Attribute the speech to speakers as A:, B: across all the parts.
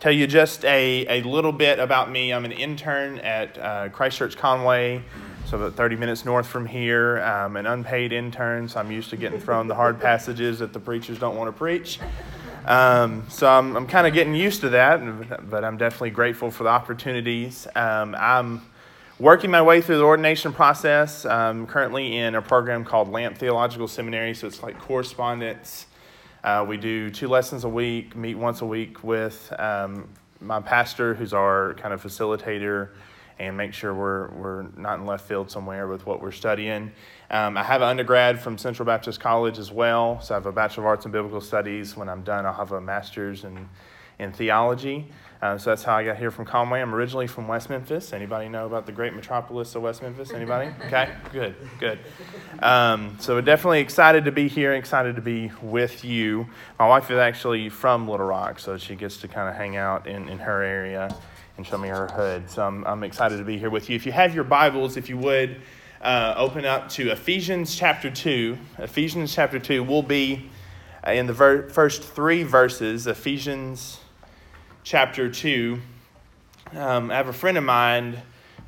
A: tell you just a, a little bit about me. I'm an intern at uh, Christchurch Conway, so about 30 minutes north from here. I'm an unpaid intern, so I'm used to getting thrown the hard passages that the preachers don't want to preach. Um, so I'm, I'm kind of getting used to that, but I'm definitely grateful for the opportunities. Um, I'm working my way through the ordination process. I'm currently in a program called Lamp Theological Seminary, so it's like correspondence uh, we do two lessons a week, meet once a week with um, my pastor, who's our kind of facilitator, and make sure we're, we're not in left field somewhere with what we're studying. Um, I have an undergrad from Central Baptist College as well, so I have a Bachelor of Arts in Biblical Studies. When I'm done, I'll have a master's in, in theology. Uh, so that's how I got here from Conway. I'm originally from West Memphis. Anybody know about the great metropolis of West Memphis? Anybody? Okay, good, good. Um, so we're definitely excited to be here, excited to be with you. My wife is actually from Little Rock, so she gets to kind of hang out in, in her area and show me her hood. So I'm, I'm excited to be here with you. If you have your Bibles, if you would, uh, open up to Ephesians chapter 2. Ephesians chapter 2 will be in the ver- first three verses, Ephesians chapter 2, um, I have a friend of mine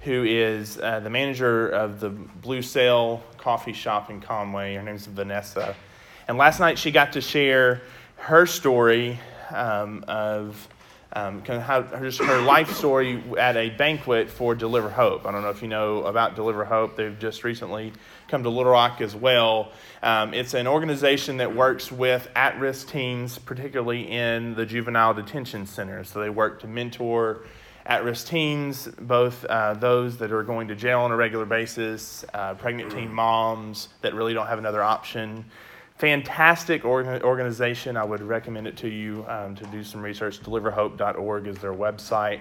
A: who is uh, the manager of the Blue Sail coffee shop in Conway. Her name's Vanessa. And last night she got to share her story um, of um, kind of how her, her life story at a banquet for Deliver Hope. I don't know if you know about Deliver Hope. They've just recently come to Little Rock as well. Um, it's an organization that works with at risk teens, particularly in the juvenile detention centers. So they work to mentor at risk teens, both uh, those that are going to jail on a regular basis, uh, pregnant teen moms that really don't have another option. Fantastic organization. I would recommend it to you um, to do some research. Deliverhope.org is their website.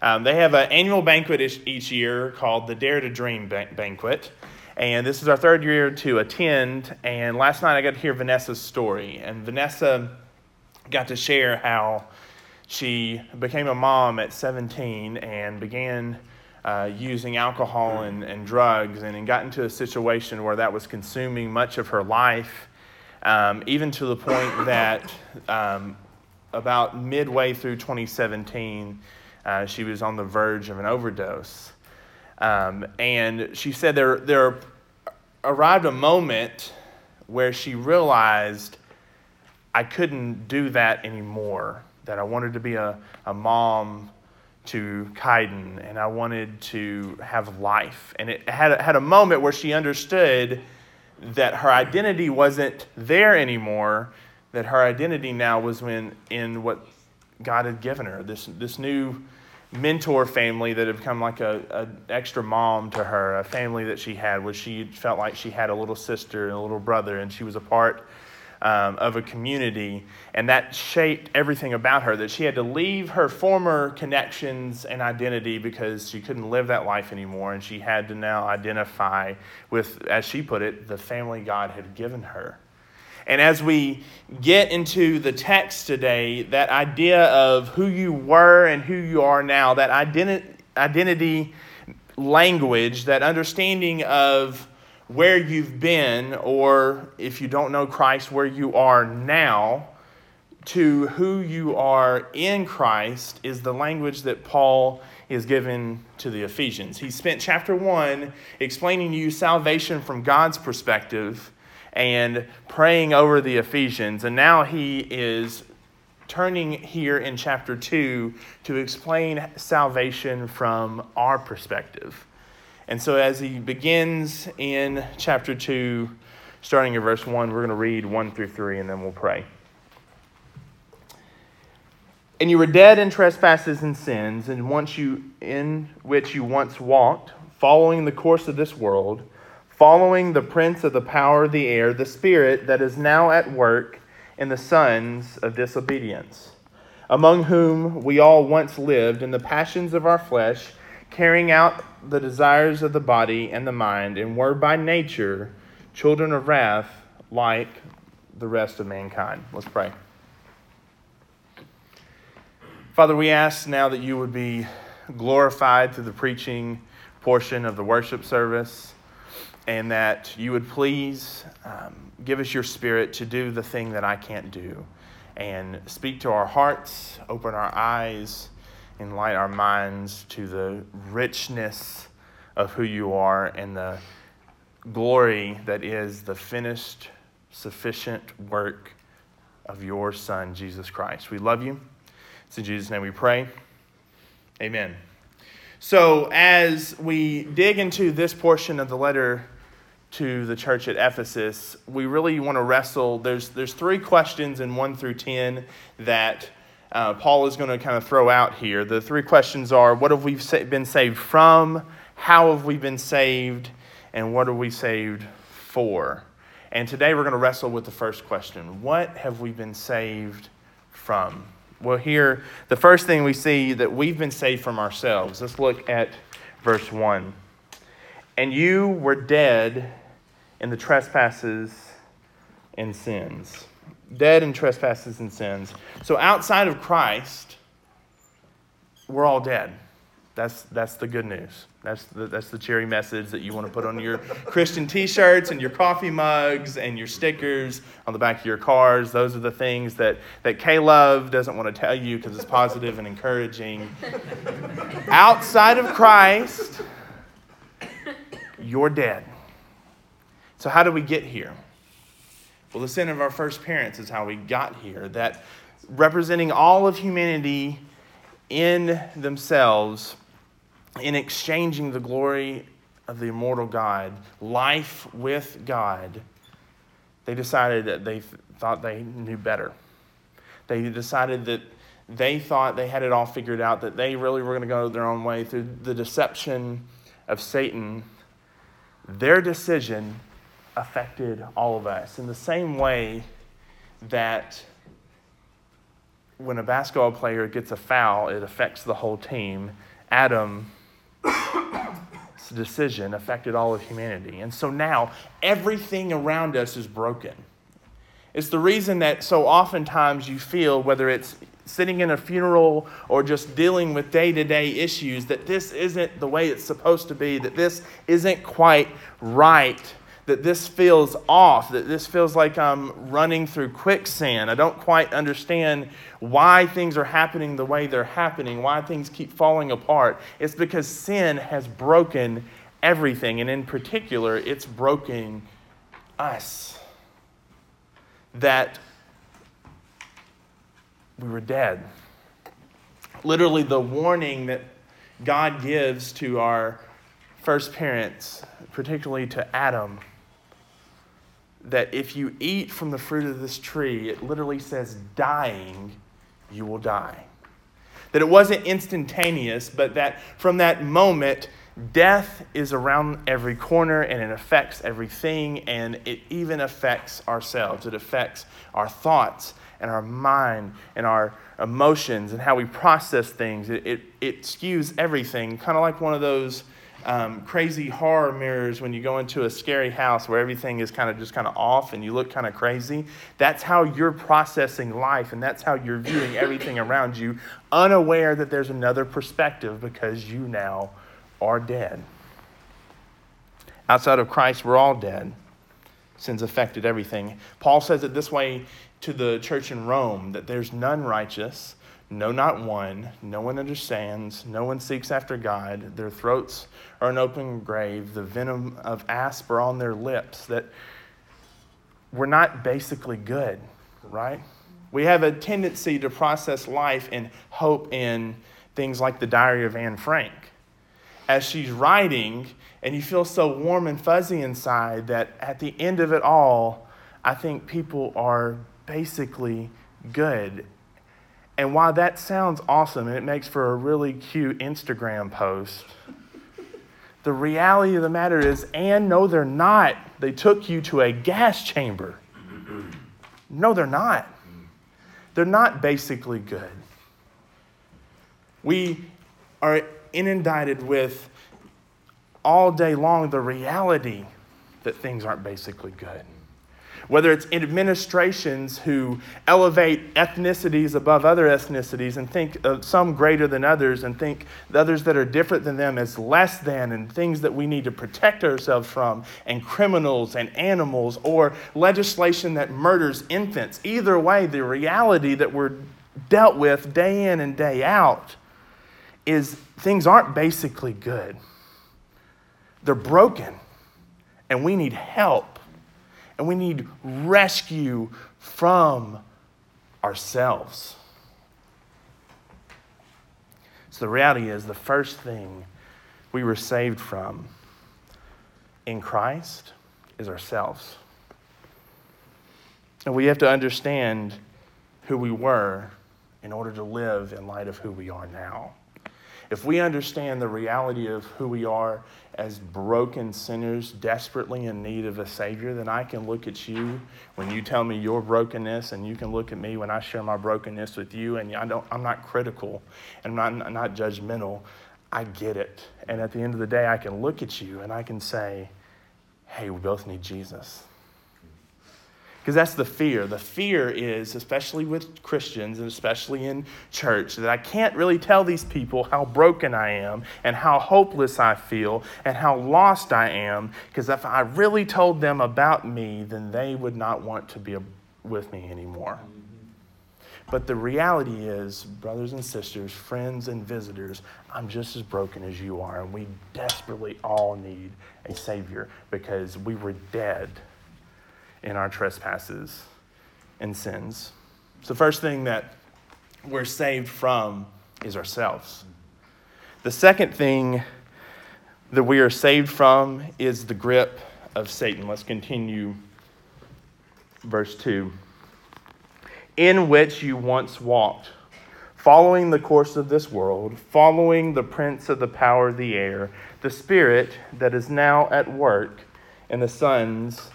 A: Um, they have an annual banquet each year called the Dare to Dream Banquet. And this is our third year to attend. And last night I got to hear Vanessa's story. And Vanessa got to share how she became a mom at 17 and began uh, using alcohol and, and drugs and, and got into a situation where that was consuming much of her life, um, even to the point that um, about midway through 2017, uh, she was on the verge of an overdose. Um, and she said there, there arrived a moment where she realized I couldn't do that anymore, that I wanted to be a, a mom to Kaiden and I wanted to have life. And it had, had a moment where she understood that her identity wasn't there anymore, that her identity now was when, in what God had given her, this, this new mentor family that had become like a, a extra mom to her, a family that she had where she felt like she had a little sister and a little brother, and she was a part um, of a community, and that shaped everything about her. That she had to leave her former connections and identity because she couldn't live that life anymore, and she had to now identify with, as she put it, the family God had given her. And as we get into the text today, that idea of who you were and who you are now, that identi- identity language, that understanding of where you've been, or if you don't know Christ, where you are now, to who you are in Christ, is the language that Paul is given to the Ephesians. He spent chapter 1 explaining to you salvation from God's perspective and praying over the Ephesians. And now he is turning here in chapter 2 to explain salvation from our perspective. And so, as he begins in chapter 2, starting in verse 1, we're going to read 1 through 3, and then we'll pray. And you were dead in trespasses and sins, and once you in which you once walked, following the course of this world following the prince of the power of the air, the spirit that is now at work in the sons of disobedience, among whom we all once lived in the passions of our flesh, carrying out the desires of the body and the mind, and were by nature children of wrath like the rest of mankind. Let's pray. Father, we ask now that you would be glorified through the preaching portion of the worship service and that you would please um, give us your spirit to do the thing that I can't do. and speak to our hearts, open our eyes, enlighten our minds to the richness of who you are and the glory that is the finished, sufficient work of your Son, Jesus Christ. We love you. It's in Jesus' name we pray. Amen. So, as we dig into this portion of the letter to the church at Ephesus, we really want to wrestle. There's, there's three questions in 1 through 10 that uh, Paul is going to kind of throw out here. The three questions are what have we been saved from? How have we been saved? And what are we saved for? And today we're going to wrestle with the first question What have we been saved from? Well, here, the first thing we see that we've been saved from ourselves. Let's look at verse 1. And you were dead in the trespasses and sins dead in trespasses and sins. So outside of Christ, we're all dead. That's, that's the good news. That's the, that's the cherry message that you want to put on your Christian t shirts and your coffee mugs and your stickers on the back of your cars. Those are the things that, that K Love doesn't want to tell you because it's positive and encouraging. Outside of Christ, you're dead. So, how do we get here? Well, the sin of our first parents is how we got here, that representing all of humanity in themselves, in exchanging the glory of the immortal God, life with God, they decided that they thought they knew better. They decided that they thought they had it all figured out, that they really were going to go their own way through the deception of Satan. Their decision affected all of us in the same way that when a basketball player gets a foul, it affects the whole team. Adam's decision affected all of humanity. And so now everything around us is broken. It's the reason that so oftentimes you feel, whether it's sitting in a funeral or just dealing with day to day issues, that this isn't the way it's supposed to be, that this isn't quite right that this feels off, that this feels like I'm running through quicksand. I don't quite understand why things are happening the way they're happening, why things keep falling apart. It's because sin has broken everything, and in particular, it's broken us. That we were dead. Literally, the warning that God gives to our first parents, particularly to Adam that if you eat from the fruit of this tree, it literally says, dying, you will die. That it wasn't instantaneous, but that from that moment, death is around every corner and it affects everything and it even affects ourselves. It affects our thoughts and our mind and our emotions and how we process things. It, it, it skews everything, kind of like one of those um, crazy horror mirrors when you go into a scary house where everything is kind of just kind of off and you look kind of crazy. That's how you're processing life and that's how you're viewing everything around you, unaware that there's another perspective because you now are dead. Outside of Christ, we're all dead. Sin's affected everything. Paul says it this way to the church in Rome that there's none righteous no, not one. No one understands. No one seeks after God. Their throats are an open grave. The venom of asp are on their lips. That we're not basically good, right? We have a tendency to process life and hope in things like the Diary of Anne Frank. As she's writing, and you feel so warm and fuzzy inside that at the end of it all, I think people are basically good and while that sounds awesome and it makes for a really cute Instagram post, the reality of the matter is, and no, they're not. They took you to a gas chamber. No, they're not. They're not basically good. We are inundated with all day long the reality that things aren't basically good. Whether it's administrations who elevate ethnicities above other ethnicities and think of some greater than others and think the others that are different than them as less than and things that we need to protect ourselves from, and criminals and animals, or legislation that murders infants. Either way, the reality that we're dealt with day in and day out is things aren't basically good. They're broken, and we need help, and we need rescue from ourselves. So, the reality is the first thing we were saved from in Christ is ourselves. And we have to understand who we were in order to live in light of who we are now. If we understand the reality of who we are as broken sinners, desperately in need of a Savior, then I can look at you when you tell me your brokenness, and you can look at me when I share my brokenness with you, and I don't, I'm not critical and I'm not, not judgmental. I get it. And at the end of the day, I can look at you and I can say, hey, we both need Jesus. Because that's the fear. The fear is, especially with Christians and especially in church, that I can't really tell these people how broken I am and how hopeless I feel and how lost I am. Because if I really told them about me, then they would not want to be with me anymore. But the reality is, brothers and sisters, friends and visitors, I'm just as broken as you are, and we desperately all need a Savior because we were dead in our trespasses and sins. So, first thing that we're saved from is ourselves. The second thing that we are saved from is the grip of Satan. Let's continue verse 2. In which you once walked, following the course of this world, following the prince of the power of the air, the spirit that is now at work in the sons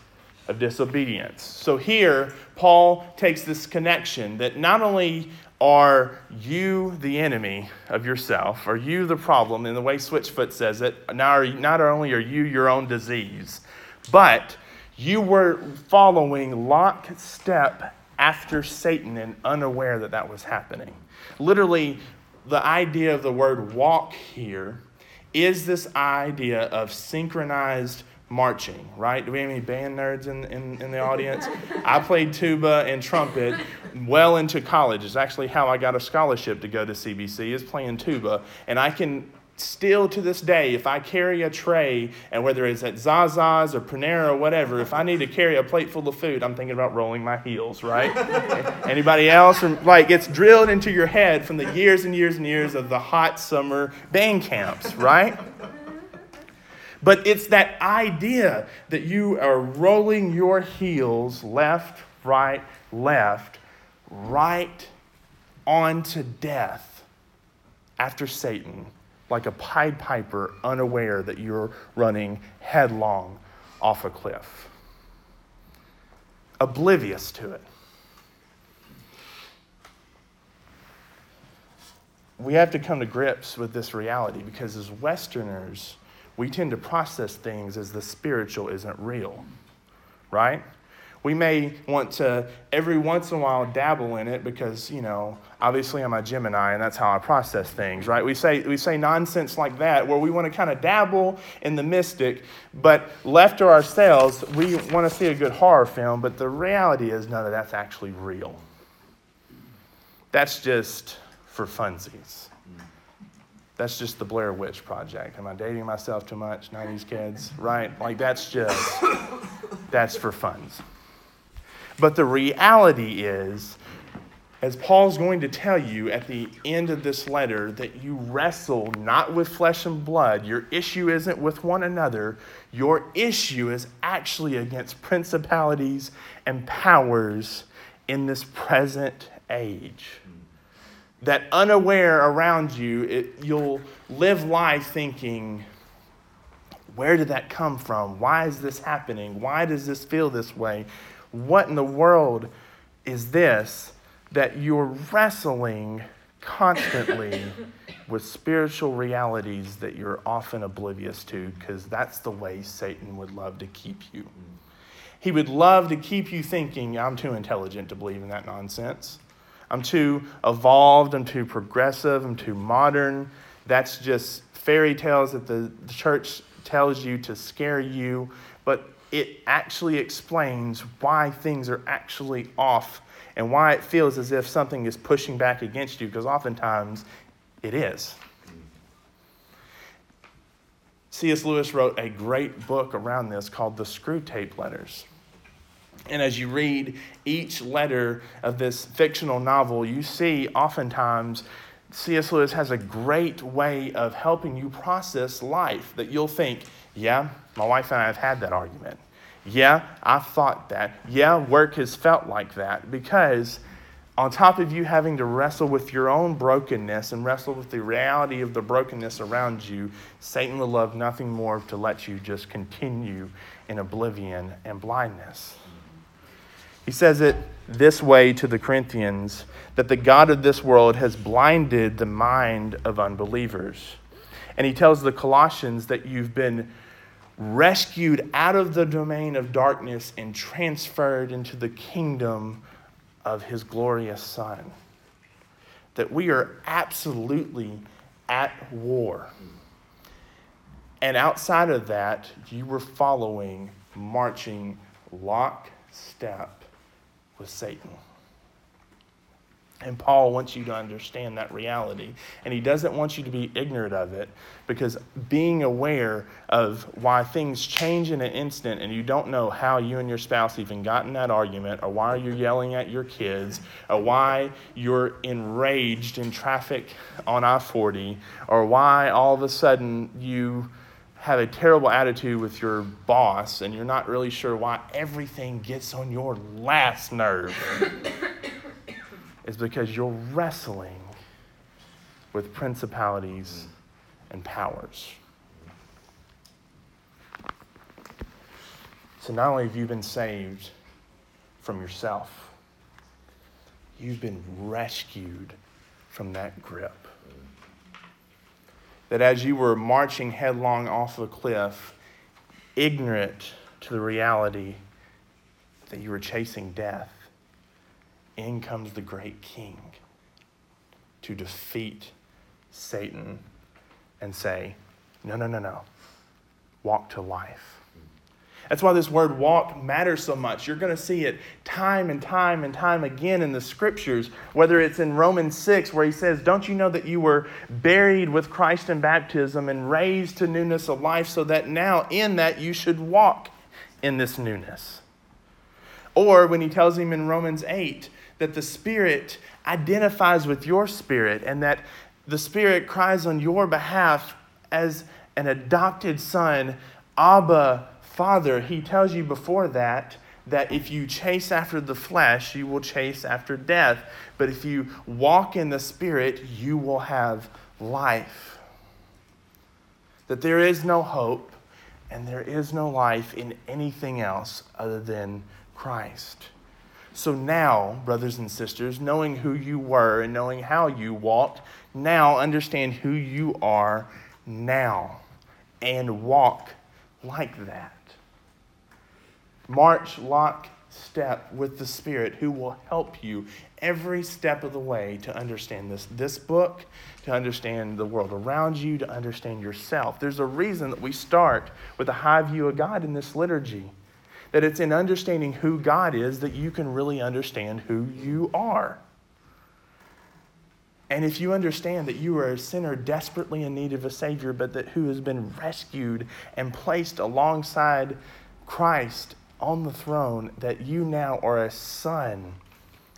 A: of disobedience. So here, Paul takes this connection that not only are you the enemy of yourself, are you the problem, in the way Switchfoot says it, now not only are you your own disease, but you were following lockstep after Satan and unaware that that was happening. Literally, the idea of the word walk here is this idea of synchronized marching, right? Do we have any band nerds in, in, in the audience? I played tuba and trumpet well into college. It's actually how I got a scholarship to go to CBC is playing tuba. And I can still to this day, if I carry a tray, and whether it's at Zaza's or Panera or whatever, if I need to carry a plate full of food, I'm thinking about rolling my heels, right? Anybody else? Like it's drilled into your head from the years and years and years of the hot summer band camps, right? But it's that idea that you are rolling your heels left, right, left, right onto death after Satan, like a Pied Piper, unaware that you're running headlong off a cliff, oblivious to it. We have to come to grips with this reality because as Westerners, we tend to process things as the spiritual isn't real, right? We may want to every once in a while dabble in it because, you know, obviously I'm a Gemini and that's how I process things, right? We say, we say nonsense like that where we want to kind of dabble in the mystic, but left to ourselves, we want to see a good horror film, but the reality is none of that's actually real. That's just for funsies. That's just the Blair Witch Project. Am I dating myself too much? 90s kids, right? Like, that's just, that's for funds. But the reality is, as Paul's going to tell you at the end of this letter, that you wrestle not with flesh and blood. Your issue isn't with one another. Your issue is actually against principalities and powers in this present age that unaware around you, it, you'll live life thinking, where did that come from? Why is this happening? Why does this feel this way? What in the world is this that you're wrestling constantly with spiritual realities that you're often oblivious to because that's the way Satan would love to keep you. Mm. He would love to keep you thinking, I'm too intelligent to believe in that nonsense. I'm too evolved, I'm too progressive, I'm too modern. That's just fairy tales that the, the church tells you to scare you, but it actually explains why things are actually off and why it feels as if something is pushing back against you, because oftentimes it is. C.S. Lewis wrote a great book around this called The Screwtape Letters. And as you read each letter of this fictional novel, you see oftentimes C.S. Lewis has a great way of helping you process life that you'll think, yeah, my wife and I have had that argument. Yeah, I thought that. Yeah, work has felt like that because on top of you having to wrestle with your own brokenness and wrestle with the reality of the brokenness around you, Satan will love nothing more to let you just continue in oblivion and blindness. He says it this way to the Corinthians that the God of this world has blinded the mind of unbelievers. And he tells the Colossians that you've been rescued out of the domain of darkness and transferred into the kingdom of his glorious Son. That we are absolutely at war. And outside of that, you were following, marching lockstep with Satan. And Paul wants you to understand that reality. And he doesn't want you to be ignorant of it because being aware of why things change in an instant and you don't know how you and your spouse even got in that argument or why you're yelling at your kids or why you're enraged in traffic on I 40 or why all of a sudden you have a terrible attitude with your boss and you're not really sure why everything gets on your last nerve is because you're wrestling with principalities and powers. So not only have you been saved from yourself, you've been rescued from that grip. That as you were marching headlong off a cliff, ignorant to the reality that you were chasing death, in comes the great king to defeat Satan and say, No, no, no, no. Walk to life. That's why this word walk matters so much. You're going to see it time and time and time again in the scriptures, whether it's in Romans 6, where he says, Don't you know that you were buried with Christ in baptism and raised to newness of life, so that now in that you should walk in this newness? Or when he tells him in Romans 8, that the Spirit identifies with your spirit and that the Spirit cries on your behalf as an adopted son, Abba, Father. He tells you before that that if you chase after the flesh, you will chase after death. But if you walk in the Spirit, you will have life. That there is no hope and there is no life in anything else other than Christ. So now, brothers and sisters, knowing who you were and knowing how you walked, now understand who you are now and walk like that. March lock step with the Spirit who will help you every step of the way to understand this, this book, to understand the world around you, to understand yourself. There's a reason that we start with a high view of God in this liturgy that it's in understanding who God is that you can really understand who you are. And if you understand that you are a sinner desperately in need of a Savior, but that who has been rescued and placed alongside Christ on the throne, that you now are a son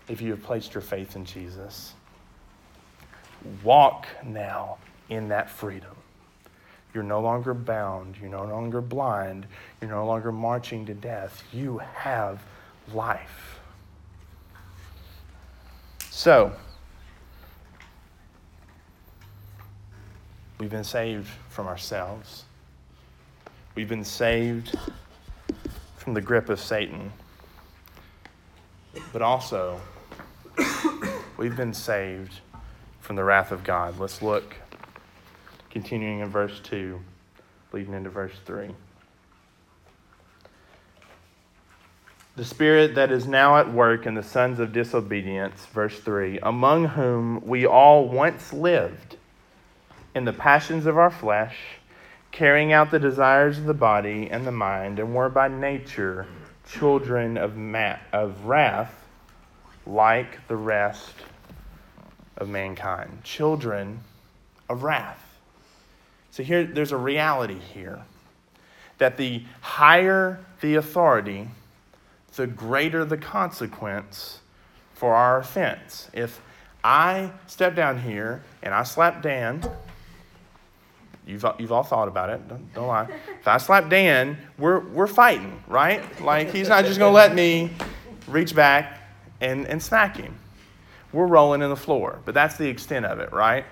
A: if you have placed your faith in Jesus. Walk now in that freedom. You're no longer bound. You're no longer blind. You're no longer marching to death. You have life. So, we've been saved from ourselves. We've been saved from the grip of Satan. But also, we've been saved from the wrath of God. Let's look continuing in verse 2, leading into verse 3. The spirit that is now at work in the sons of disobedience, verse 3, among whom we all once lived in the passions of our flesh, carrying out the desires of the body and the mind, and were by nature children of, ma- of wrath like the rest of mankind. Children of wrath. So here, there's a reality here that the higher the authority, the greater the consequence for our offense. If I step down here and I slap Dan, you've, you've all thought about it, don't, don't lie. If I slap Dan, we're, we're fighting, right? Like, he's not just going to let me reach back and, and smack him. We're rolling in the floor, but that's the extent of it, right?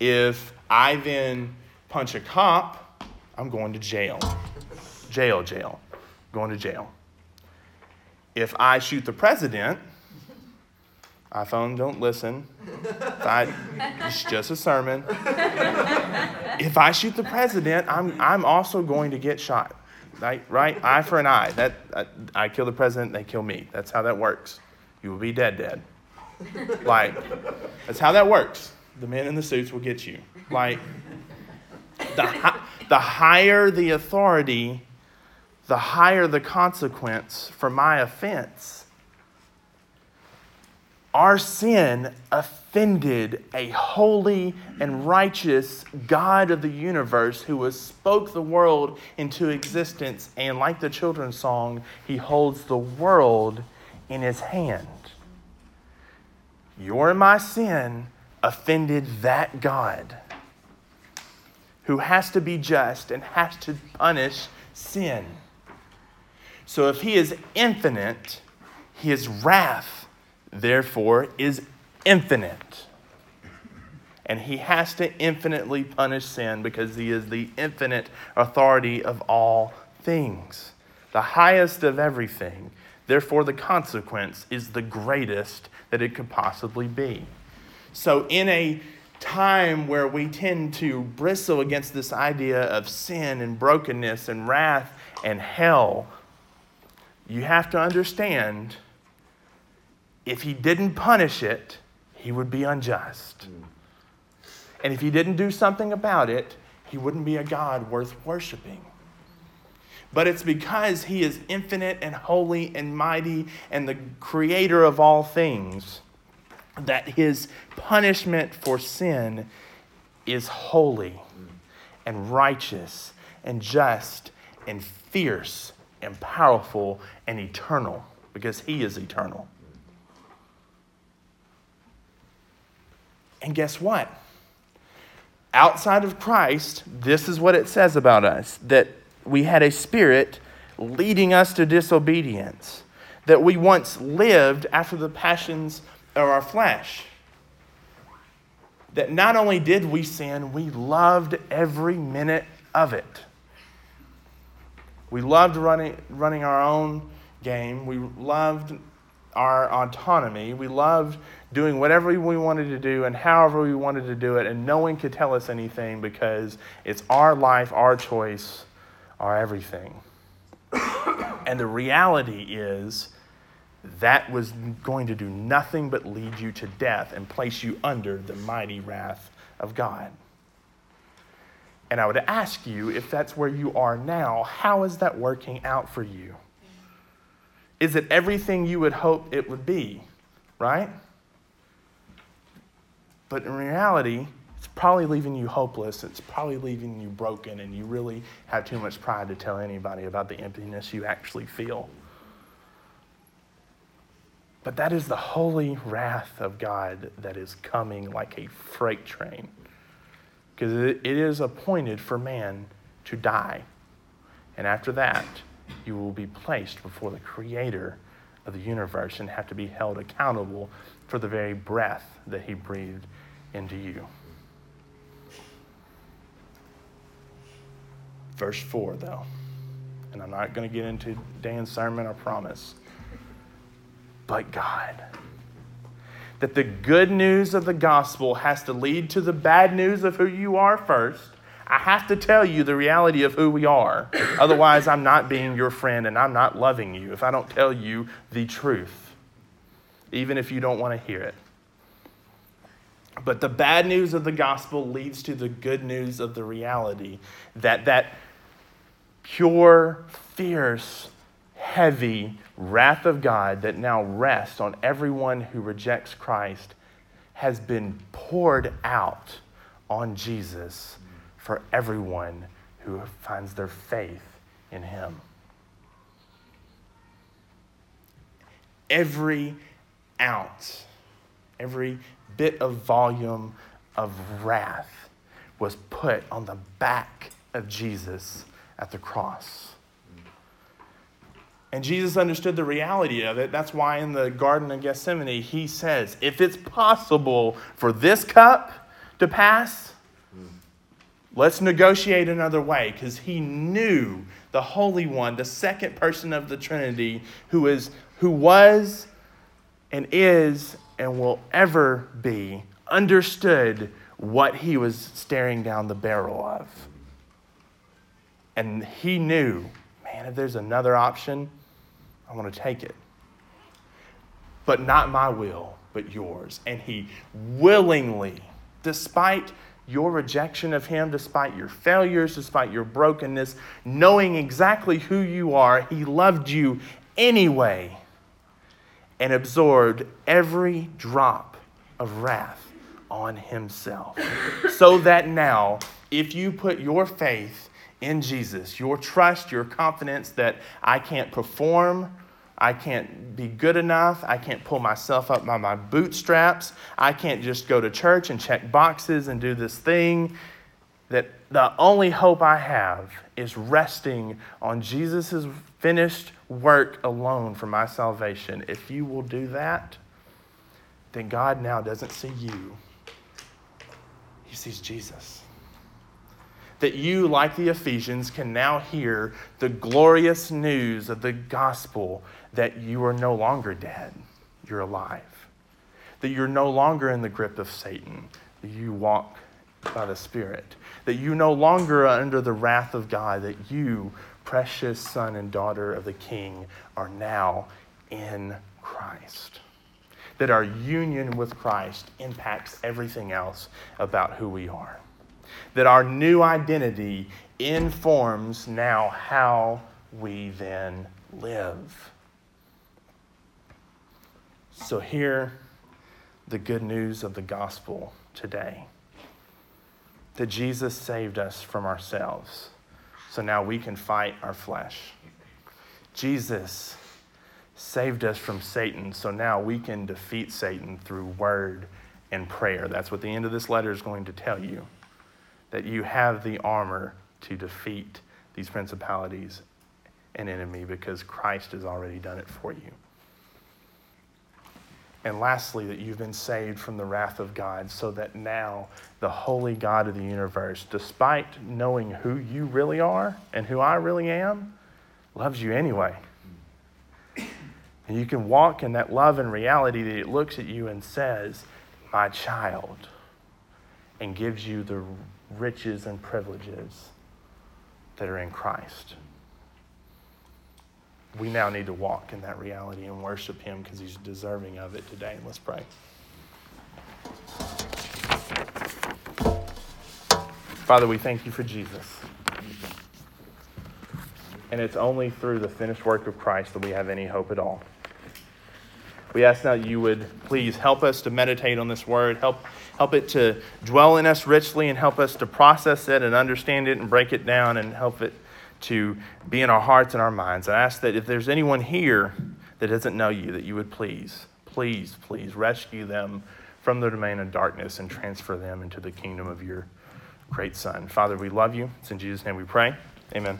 A: If I then punch a cop, I'm going to jail. Jail, jail. Going to jail. If I shoot the president, iPhone, don't listen. I, it's just a sermon. If I shoot the president, I'm, I'm also going to get shot. Right? Right? Eye for an eye. That I, I kill the president, they kill me. That's how that works. You will be dead, dead. Like, that's how that works. The men in the suits will get you. Like, the, the higher the authority, the higher the consequence for my offense. Our sin offended a holy and righteous God of the universe who has spoke the world into existence and like the children's song, he holds the world in his hand. Your and my sin offended that God who has to be just and has to punish sin. So if he is infinite, his wrath, therefore, is infinite. And he has to infinitely punish sin because he is the infinite authority of all things, the highest of everything. Therefore, the consequence is the greatest that it could possibly be. So, in a time where we tend to bristle against this idea of sin and brokenness and wrath and hell, you have to understand if he didn't punish it, he would be unjust. Mm. And if he didn't do something about it, he wouldn't be a God worth worshiping. But it's because he is infinite and holy and mighty and the creator of all things that his punishment for sin is holy and righteous and just and fierce and powerful and eternal because he is eternal. And guess what? Outside of Christ, this is what it says about us that we had a spirit leading us to disobedience, that we once lived after the passions of our flesh. That not only did we sin, we loved every minute of it. We loved running, running our own game. We loved our autonomy. We loved doing whatever we wanted to do and however we wanted to do it, and no one could tell us anything because it's our life, our choice, our everything. and the reality is that was going to do nothing but lead you to death and place you under the mighty wrath of God. And I would ask you if that's where you are now, how is that working out for you? Is it everything you would hope it would be, right? But in reality, it's probably leaving you hopeless. It's probably leaving you broken, and you really have too much pride to tell anybody about the emptiness you actually feel. But that is the holy wrath of God that is coming like a freight train. Because it is appointed for man to die. And after that, you will be placed before the creator of the universe and have to be held accountable for the very breath that he breathed into you. Verse 4, though. And I'm not going to get into Dan's sermon, I promise but God. That the good news of the gospel has to lead to the bad news of who you are first. I have to tell you the reality of who we are. Otherwise, I'm not being your friend and I'm not loving you if I don't tell you the truth, even if you don't want to hear it. But the bad news of the gospel leads to the good news of the reality that that pure, fierce, heavy wrath of God that now rests on everyone who rejects Christ has been poured out on Jesus for everyone who finds their faith in him. Every ounce, every bit of volume of wrath was put on the back of Jesus at the cross. And Jesus understood the reality of it. That's why in the Garden of Gethsemane, he says, If it's possible for this cup to pass, let's negotiate another way. Because he knew the Holy One, the second person of the Trinity, who, is, who was and is and will ever be, understood what he was staring down the barrel of. And he knew, man, if there's another option, I want to take it. But not my will, but yours. And he willingly, despite your rejection of him, despite your failures, despite your brokenness, knowing exactly who you are, he loved you anyway and absorbed every drop of wrath on himself. so that now, if you put your faith in Jesus, your trust, your confidence that I can't perform, I can't be good enough, I can't pull myself up by my bootstraps, I can't just go to church and check boxes and do this thing. That the only hope I have is resting on Jesus' finished work alone for my salvation. If you will do that, then God now doesn't see you, He sees Jesus that you, like the Ephesians, can now hear the glorious news of the gospel that you are no longer dead, you're alive. That you're no longer in the grip of Satan, that you walk by the Spirit. That you no longer are under the wrath of God, that you, precious son and daughter of the King, are now in Christ. That our union with Christ impacts everything else about who we are that our new identity informs now how we then live. So, hear the good news of the gospel today that Jesus saved us from ourselves. So now we can fight our flesh. Jesus saved us from Satan. So now we can defeat Satan through word and prayer. That's what the end of this letter is going to tell you that you have the armor to defeat these principalities and enemy because Christ has already done it for you. And lastly, that you've been saved from the wrath of God, so that now the holy God of the universe, despite knowing who you really are and who I really am, loves you anyway. And you can walk in that love and reality that it looks at you and says, My child, and gives you the riches and privileges that are in Christ. We now need to walk in that reality and worship Him because He's deserving of it today. Let's pray. Father, we thank you for Jesus. And it's only through the finished work of Christ that we have any hope at all. We ask now you would please help us to meditate on this word, help, help it to dwell in us richly, and help us to process it and understand it and break it down and help it to be in our hearts and our minds. I ask that if there's anyone here that doesn't know you, that you would please, please, please rescue them from the domain of darkness and transfer them into the kingdom of your great Son. Father, we love you. It's in Jesus' name we pray. Amen.